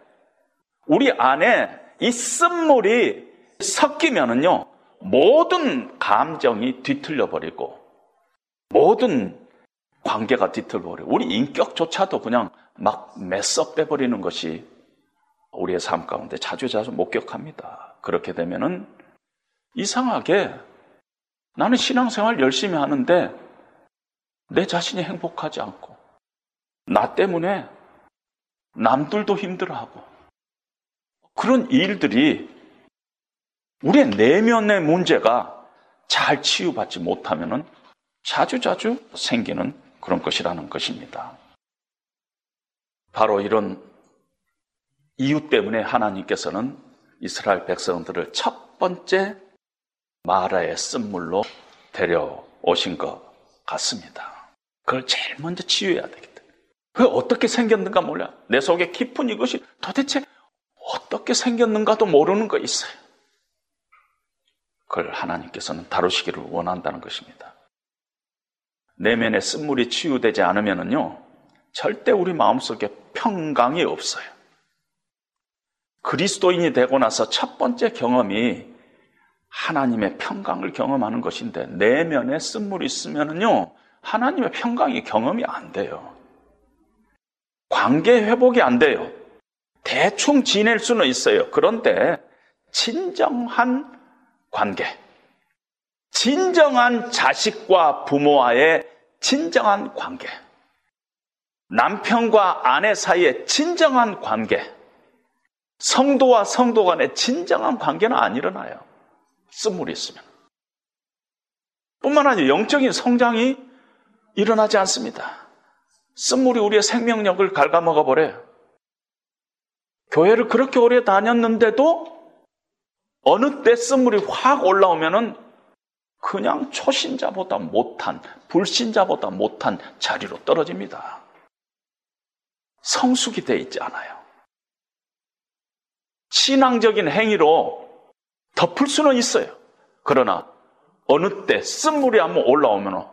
우리 안에 이 쓴물이 섞이면은요, 모든 감정이 뒤틀려 버리고, 모든 관계가 뒤틀려 버리고, 우리 인격조차도 그냥 막 메서 빼버리는 것이 우리의 삶 가운데 자주 자주 목격합니다. 그렇게 되면은 이상하게 나는 신앙생활 열심히 하는데 내 자신이 행복하지 않고 나 때문에 남들도 힘들어하고 그런 일들이 우리의 내면의 문제가 잘 치유받지 못하면 자주자주 생기는 그런 것이라는 것입니다. 바로 이런 이유 때문에 하나님께서는 이스라엘 백성들을 첫 번째 마라의 쓴물로 데려오신 것 같습니다. 그걸 제일 먼저 치유해야 되겠다. 그게 어떻게 생겼는가 몰라. 내 속에 깊은 이것이 도대체 어떻게 생겼는가도 모르는 거 있어요. 그걸 하나님께서는 다루시기를 원한다는 것입니다. 내면의 쓴물이 치유되지 않으면요, 절대 우리 마음속에 평강이 없어요. 그리스도인이 되고 나서 첫 번째 경험이 하나님의 평강을 경험하는 것인데, 내면에 쓴물이 있으면요, 하나님의 평강이 경험이 안 돼요. 관계 회복이 안 돼요. 대충 지낼 수는 있어요. 그런데 진정한 관계, 진정한 자식과 부모와의 진정한 관계, 남편과 아내 사이의 진정한 관계, 성도와 성도 간의 진정한 관계는 안 일어나요. 쓴물이 있으면. 뿐만 아니라 영적인 성장이 일어나지 않습니다. 쓴물이 우리의 생명력을 갉아먹어 버려요. 교회를 그렇게 오래 다녔는데도 어느 때 쓴물이 확 올라오면은 그냥 초신자보다 못한, 불신자보다 못한 자리로 떨어집니다. 성숙이 돼 있지 않아요. 신앙적인 행위로 덮을 수는 있어요. 그러나 어느 때 쓴물이 한번 올라오면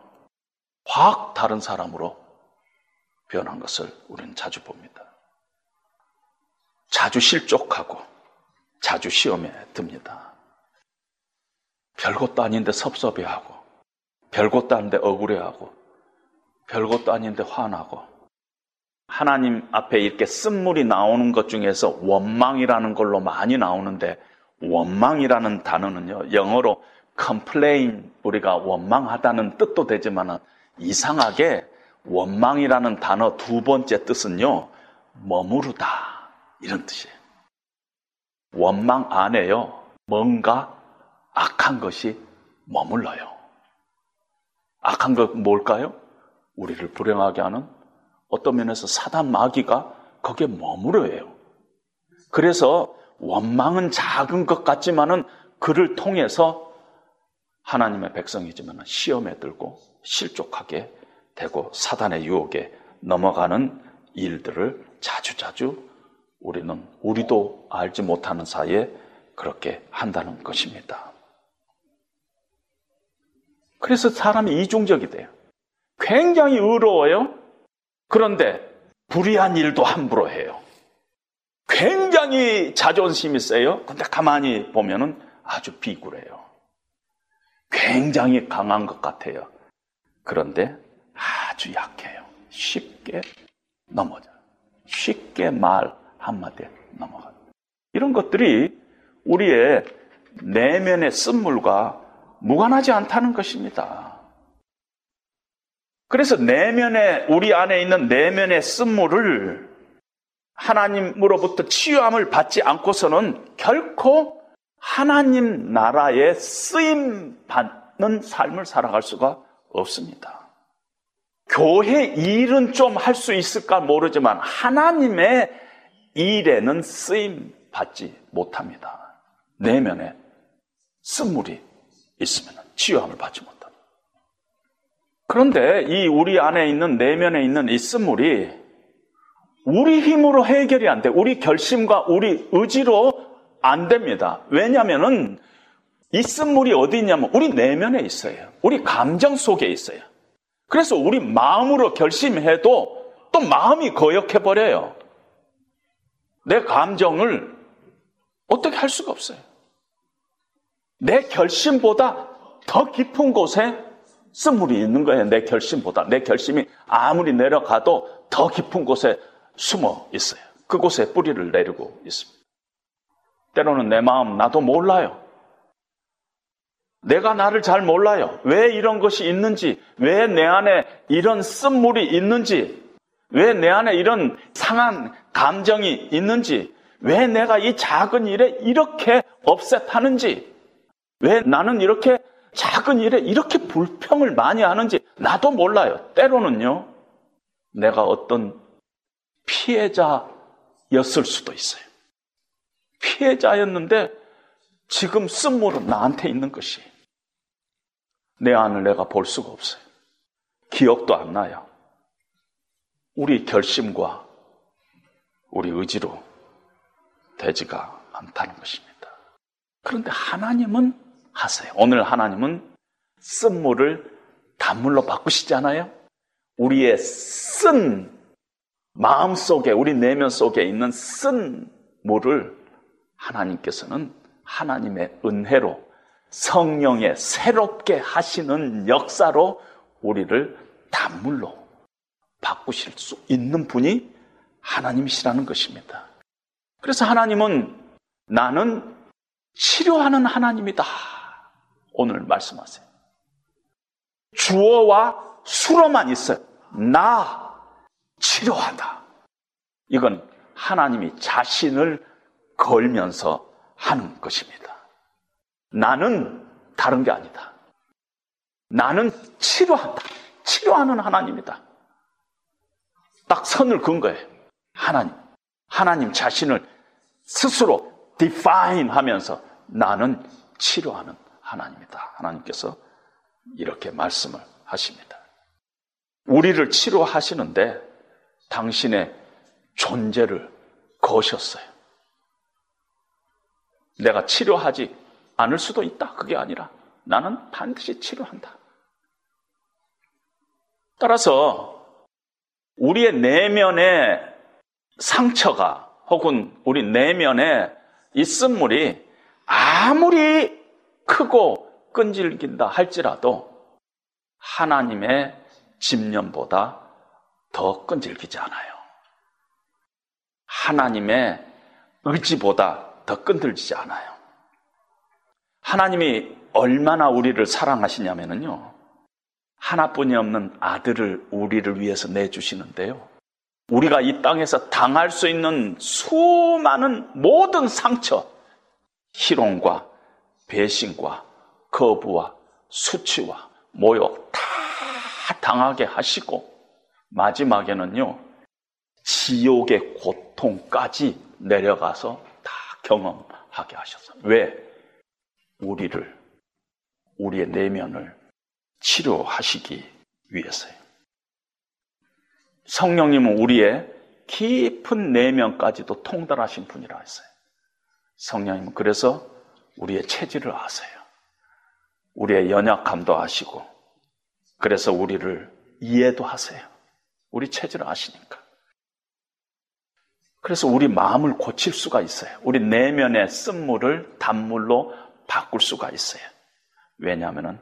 확 다른 사람으로 변한 것을 우리는 자주 봅니다. 자주 실족하고 자주 시험에 듭니다. 별것도 아닌데 섭섭해하고 별것도 아닌데 억울해하고 별것도 아닌데 화나고 하나님 앞에 이렇게 쓴물이 나오는 것 중에서 원망이라는 걸로 많이 나오는데 원망이라는 단어는요 영어로 complain 우리가 원망하다는 뜻도 되지만 이상하게 원망이라는 단어 두 번째 뜻은요 머무르다 이런 뜻이에요. 원망 안에요. 뭔가 악한 것이 머물러요. 악한 것 뭘까요? 우리를 불행하게 하는 어떤 면에서 사단 마귀가 거기에 머무르요. 그래서 원망은 작은 것 같지만은 그를 통해서 하나님의 백성이지만 시험에 들고 실족하게 되고 사단의 유혹에 넘어가는 일들을 자주자주 우리는 우리도 알지 못하는 사이에 그렇게 한다는 것입니다. 그래서 사람이 이중적이 돼요. 굉장히 의로워요. 그런데 불의한 일도 함부로 해요. 굉장히 자존심이 세요. 근데 가만히 보면은 아주 비굴해요. 굉장히 강한 것 같아요. 그런데 아주 약해요. 쉽게 넘어져. 쉽게 말 한마디에 넘어가요. 이런 것들이 우리의 내면의 쓴물과 무관하지 않다는 것입니다. 그래서 내면에, 우리 안에 있는 내면의 쓴물을 하나님으로부터 치유함을 받지 않고서는 결코 하나님 나라에 쓰임 받는 삶을 살아갈 수가 없습니다. 교회 일은 좀 할 수 있을까 모르지만 하나님의 일에는 쓰임 받지 못합니다. 내면에 쓴물이 있으면 치유함을 받지 못합니다. 그런데 이 우리 안에 있는 내면에 있는 이 쓴물이 우리 힘으로 해결이 안 돼. 우리 결심과 우리 의지로 안 됩니다. 왜냐하면은 이 쓴물이 어디 있냐면 우리 내면에 있어요. 우리 감정 속에 있어요. 그래서 우리 마음으로 결심해도 또 마음이 거역해 버려요. 내 감정을 어떻게 할 수가 없어요. 내 결심보다 더 깊은 곳에 쓴물이 있는 거예요. 내 결심보다. 내 결심이 아무리 내려가도 더 깊은 곳에 숨어 있어요. 그곳에 뿌리를 내리고 있습니다. 때로는 내 마음 나도 몰라요. 내가 나를 잘 몰라요. 왜 이런 것이 있는지, 왜 내 안에 이런 쓴물이 있는지, 왜 내 안에 이런 상한 감정이 있는지, 왜 내가 이 작은 일에 이렇게 업셋하는지, 왜 나는 이렇게 작은 일에 이렇게 불평을 많이 하는지 나도 몰라요. 때로는요, 내가 어떤 피해자였을 수도 있어요. 피해자였는데 지금 쓴물은 나한테 있는 것이 내 안을 내가 볼 수가 없어요. 기억도 안 나요. 우리 결심과 우리 의지로 되지가 않다는 것입니다. 그런데 하나님은 하세요. 오늘 하나님은 쓴물을 단물로 바꾸시잖아요. 우리의 쓴 마음 속에, 우리 내면 속에 있는 쓴 물을 하나님께서는 하나님의 은혜로 성령의 새롭게 하시는 역사로 우리를 단물로 바꾸실 수 있는 분이 하나님이시라는 것입니다. 그래서 하나님은 나는 치료하는 하나님이다. 오늘 말씀하세요. 주어와 수로만 있어요. 나 치료하다. 이건 하나님이 자신을 걸면서 하는 것입니다. 나는 다른 게 아니다. 나는 치료한다. 치료하는 하나님이다. 딱 선을 긋은 거예요. 하나님. 하나님 자신을 스스로 define 하면서 나는 치료하는 하나님이다. 하나님께서 이렇게 말씀을 하십니다. 우리를 치료하시는데 당신의 존재를 거셨어요. 내가 치료하지 않을 수도 있다. 그게 아니라 나는 반드시 치료한다. 따라서 우리의 내면의 상처가 혹은 우리 내면의 이 쓴물이 아무리 크고 끈질긴다 할지라도 하나님의 집념보다 더 끈질기지 않아요. 하나님의 의지보다 더 끈들지지 않아요. 하나님이 얼마나 우리를 사랑하시냐면요. 하나뿐이 없는 아들을 우리를 위해서 내주시는데요. 우리가 이 땅에서 당할 수 있는 수많은 모든 상처, 희롱과 배신과 거부와 수치와 모욕 다 당하게 하시고 마지막에는요 지옥의 고통까지 내려가서 다 경험하게 하셨어요. 왜? 우리를 우리의 내면을 치료하시기 위해서요. 성령님은 우리의 깊은 내면까지도 통달하신 분이라 했어요. 성령님은 그래서 우리의 체질을 아세요. 우리의 연약함도 아시고, 그래서 우리를 이해도 하세요. 우리 체질을 아시니까. 그래서 우리 마음을 고칠 수가 있어요. 우리 내면의 쓴물을 단물로 바꿀 수가 있어요. 왜냐하면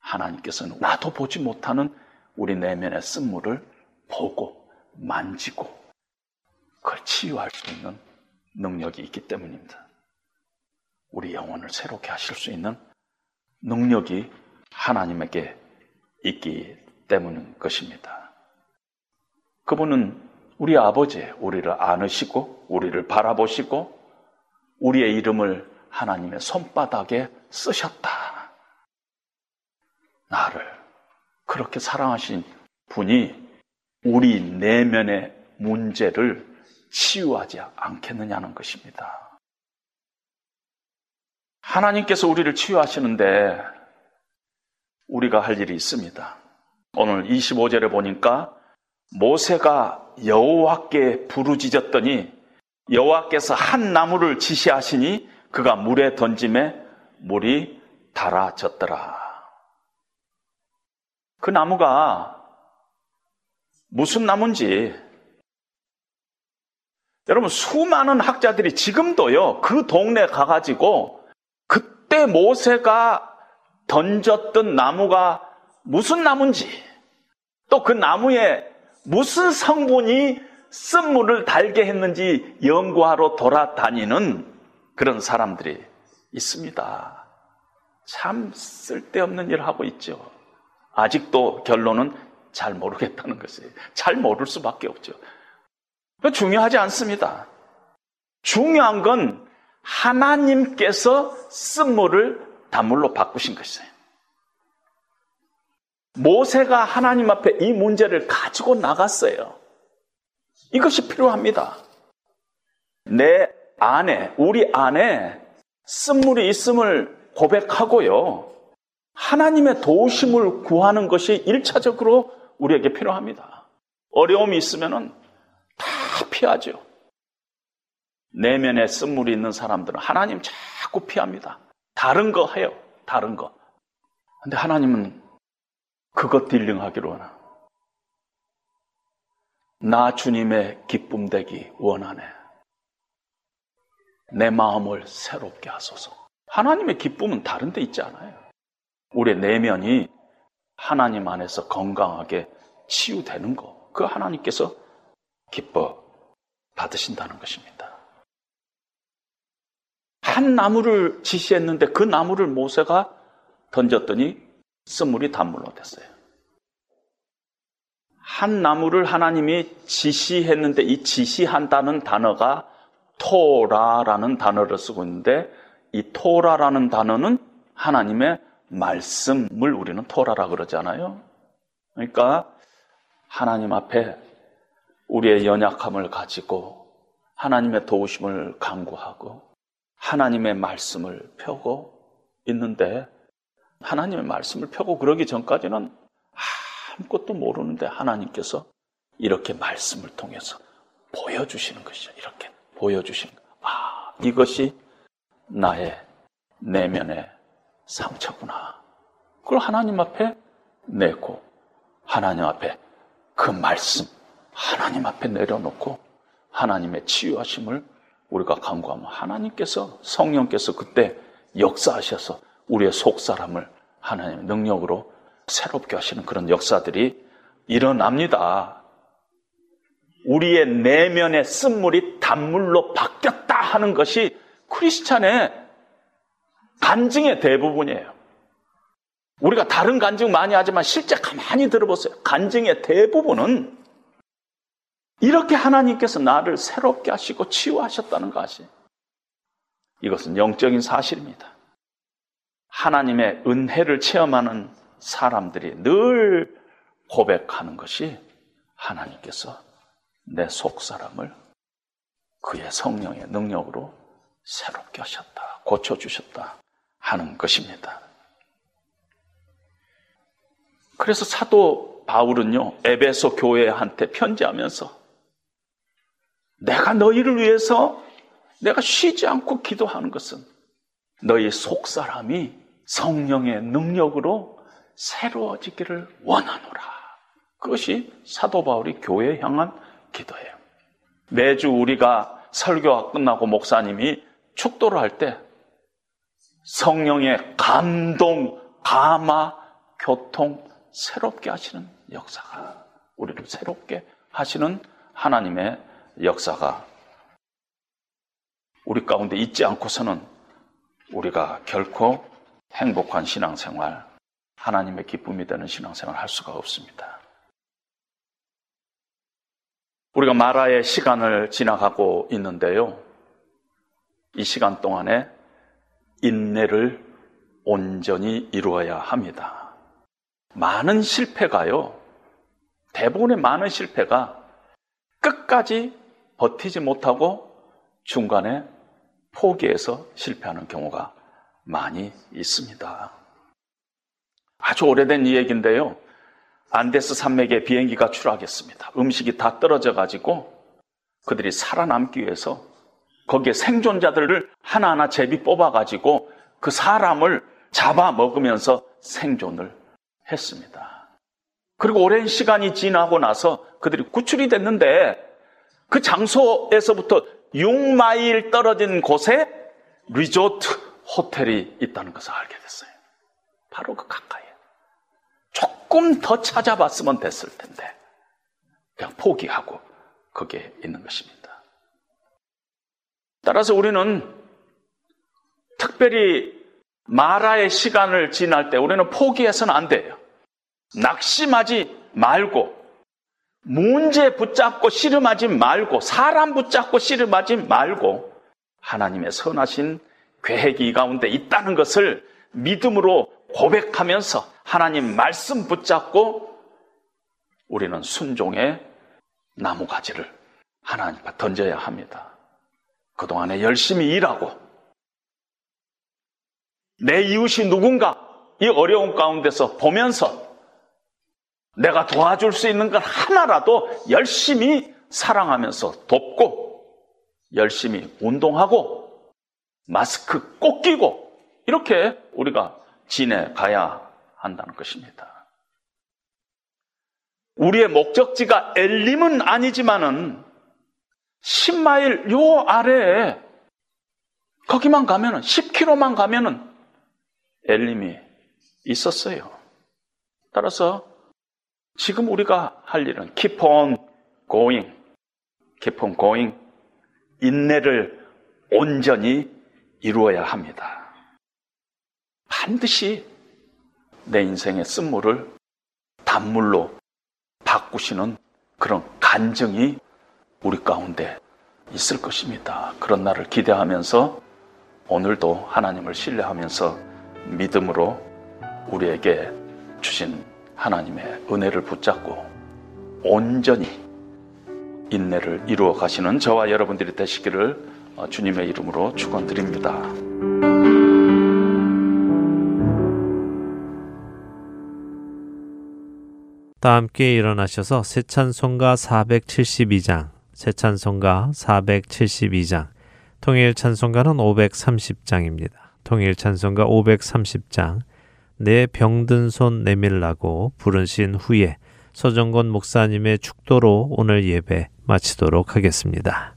하나님께서는 나도 보지 못하는 우리 내면의 쓴물을 보고 만지고 그걸 치유할 수 있는 능력이 있기 때문입니다. 우리 영혼을 새롭게 하실 수 있는 능력이 하나님에게 있기 때문인 것입니다. 그분은 우리 아버지, 우리를 안으시고, 우리를 바라보시고, 우리의 이름을 하나님의 손바닥에 쓰셨다. 나를 그렇게 사랑하신 분이 우리 내면의 문제를 치유하지 않겠느냐는 것입니다. 하나님께서 우리를 치유하시는데 우리가 할 일이 있습니다. 오늘 25절에 보니까 모세가 여호와께 부르짖었더니 여호와께서 한 나무를 지시하시니 그가 물에 던짐에 물이 달아졌더라. 그 나무가 무슨 나무인지 여러분 수많은 학자들이 지금도요 그 동네 가가지고 그때 모세가 던졌던 나무가 무슨 나무인지 또 그 나무에 무슨 성분이 쓴물을 달게 했는지 연구하러 돌아다니는 그런 사람들이 있습니다. 참 쓸데없는 일을 하고 있죠. 아직도 결론은 잘 모르겠다는 것이에요. 잘 모를 수밖에 없죠. 중요하지 않습니다. 중요한 건 하나님께서 쓴물을 단물로 바꾸신 것이에요. 모세가 하나님 앞에 이 문제를 가지고 나갔어요. 이것이 필요합니다. 내 안에, 우리 안에 쓴물이 있음을 고백하고요. 하나님의 도우심을 구하는 것이 1차적으로 우리에게 필요합니다. 어려움이 있으면 다 피하죠. 내면에 쓴물이 있는 사람들은 하나님 자꾸 피합니다. 다른 거 해요. 다른 거. 근데 하나님은 그것 딜링하기로 하나. 나 주님의 기쁨 되기 원하네. 내 마음을 새롭게 하소서. 하나님의 기쁨은 다른 데 있지 않아요. 우리의 내면이 하나님 안에서 건강하게 치유되는 거. 그 하나님께서 기뻐 받으신다는 것입니다. 한 나무를 지시했는데 그 나무를 모세가 던졌더니 쓴물이 단물로 됐어요. 한 나무를 하나님이 지시했는데 이 지시한다는 단어가 토라라는 단어를 쓰고 있는데 이 토라라는 단어는 하나님의 말씀을 우리는 토라라 그러잖아요. 그러니까 하나님 앞에 우리의 연약함을 가지고 하나님의 도우심을 강구하고 하나님의 말씀을 펴고 있는데 하나님의 말씀을 펴고 그러기 전까지는 아무것도 모르는데 하나님께서 이렇게 말씀을 통해서 보여주시는 것이죠. 이렇게 보여주시는 것. 아, 이것이 나의 내면의 상처구나. 그걸 하나님 앞에 내고 하나님 앞에 그 말씀 하나님 앞에 내려놓고 하나님의 치유하심을 우리가 간구하면 하나님께서 성령께서 그때 역사하셔서 우리의 속 사람을 하나님의 능력으로 새롭게 하시는 그런 역사들이 일어납니다. 우리의 내면의 쓴물이 단물로 바뀌었다 하는 것이 크리스찬의 간증의 대부분이에요. 우리가 다른 간증 많이 하지만 실제 가만히 들어보세요. 간증의 대부분은 이렇게 하나님께서 나를 새롭게 하시고 치유하셨다는 것이. 이것은 영적인 사실입니다. 하나님의 은혜를 체험하는 사람들이 늘 고백하는 것이 하나님께서 내 속사람을 그의 성령의 능력으로 새롭게 하셨다, 고쳐주셨다 하는 것입니다. 그래서 사도 바울은요, 에베소 교회한테 편지하면서 내가 너희를 위해서 내가 쉬지 않고 기도하는 것은 너희 속 사람이 성령의 능력으로 새로워지기를 원하노라. 그것이 사도 바울이 교회에 향한 기도예요. 매주 우리가 설교가 끝나고 목사님이 축도를 할 때 성령의 감동, 감화, 교통, 새롭게 하시는 역사가 우리를 새롭게 하시는 하나님의 역사가 우리 가운데 있지 않고서는 우리가 결코 행복한 신앙생활, 하나님의 기쁨이 되는 신앙생활 할 수가 없습니다. 우리가 마라의 시간을 지나가고 있는데요. 이 시간 동안에 인내를 온전히 이루어야 합니다. 많은 실패가요. 대부분의 많은 실패가 끝까지 버티지 못하고 중간에 포기해서 실패하는 경우가 많이 있습니다. 아주 오래된 이야기인데요. 안데스 산맥에 비행기가 추락했습니다. 음식이 다 떨어져 가지고 그들이 살아남기 위해서 거기에 생존자들을 하나하나 제비 뽑아 가지고 그 사람을 잡아 먹으면서 생존을 했습니다. 그리고 오랜 시간이 지나고 나서 그들이 구출이 됐는데 그 장소에서부터 6마일 떨어진 곳에 리조트 호텔이 있다는 것을 알게 됐어요. 바로 그 가까이에. 조금 더 찾아봤으면 됐을 텐데, 그냥 포기하고 거기에 있는 것입니다. 따라서 우리는 특별히 마라의 시간을 지날 때 우리는 포기해서는 안 돼요. 낙심하지 말고 문제 붙잡고 씨름하지 말고 사람 붙잡고 씨름하지 말고 하나님의 선하신 계획이 이 가운데 있다는 것을 믿음으로 고백하면서 하나님 말씀 붙잡고 우리는 순종의 나무가지를 하나님 앞에 던져야 합니다. 그동안에 열심히 일하고 내 이웃이 누군가 이 어려운 가운데서 보면서 내가 도와줄 수 있는 것 하나라도 열심히 사랑하면서 돕고 열심히 운동하고 마스크 꼭 끼고 이렇게 우리가 지내가야 한다는 것입니다. 우리의 목적지가 엘림은 아니지만은 10마일 요 아래에 거기만 가면은 10km만 가면은 엘림이 있었어요. 따라서 지금 우리가 할 일은 keep on going, keep on going, 인내를 온전히 이루어야 합니다. 반드시 내 인생의 쓴물을 단물로 바꾸시는 그런 간증이 우리 가운데 있을 것입니다. 그런 날을 기대하면서 오늘도 하나님을 신뢰하면서 믿음으로 우리에게 주신 하나님의 은혜를 붙잡고 온전히 인내를 이루어 가시는 저와 여러분들이 되시기를 주님의 이름으로 축원드립니다. 다 함께 일어나셔서 새 찬송가 472장, 새 찬송가 472장, 통일 찬송가는 530장입니다. 통일 찬송가 530장, 내 병든 손 내밀라고 부르신 후에 서정건 목사님의 축도로 오늘 예배 마치도록 하겠습니다.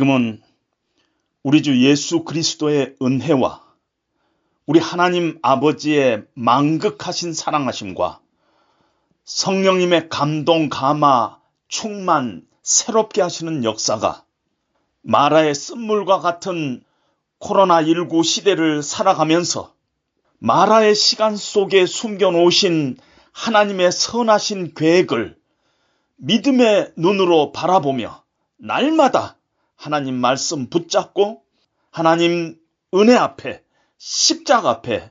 지금은 우리 주 예수 그리스도의 은혜와 우리 하나님 아버지의 망극하신 사랑하심과 성령님의 감동, 감화, 충만, 새롭게 하시는 역사가 마라의 쓴물과 같은 코로나19 시대를 살아가면서 마라의 시간 속에 숨겨놓으신 하나님의 선하신 계획을 믿음의 눈으로 바라보며 날마다 하나님 말씀 붙잡고 하나님 은혜 앞에 십자가 앞에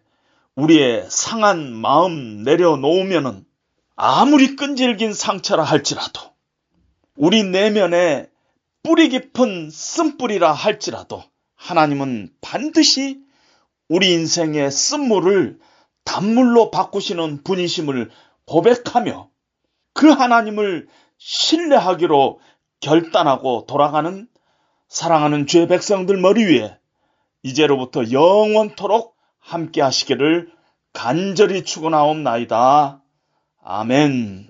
우리의 상한 마음 내려놓으면은 아무리 끈질긴 상처라 할지라도 우리 내면에 뿌리 깊은 쓴뿌리라 할지라도 하나님은 반드시 우리 인생의 쓴물을 단물로 바꾸시는 분이심을 고백하며 그 하나님을 신뢰하기로 결단하고 돌아가는 사랑하는 죄 백성들 머리 위에 이제로부터 영원토록 함께 하시기를 간절히 축원하옵나이다. 아멘.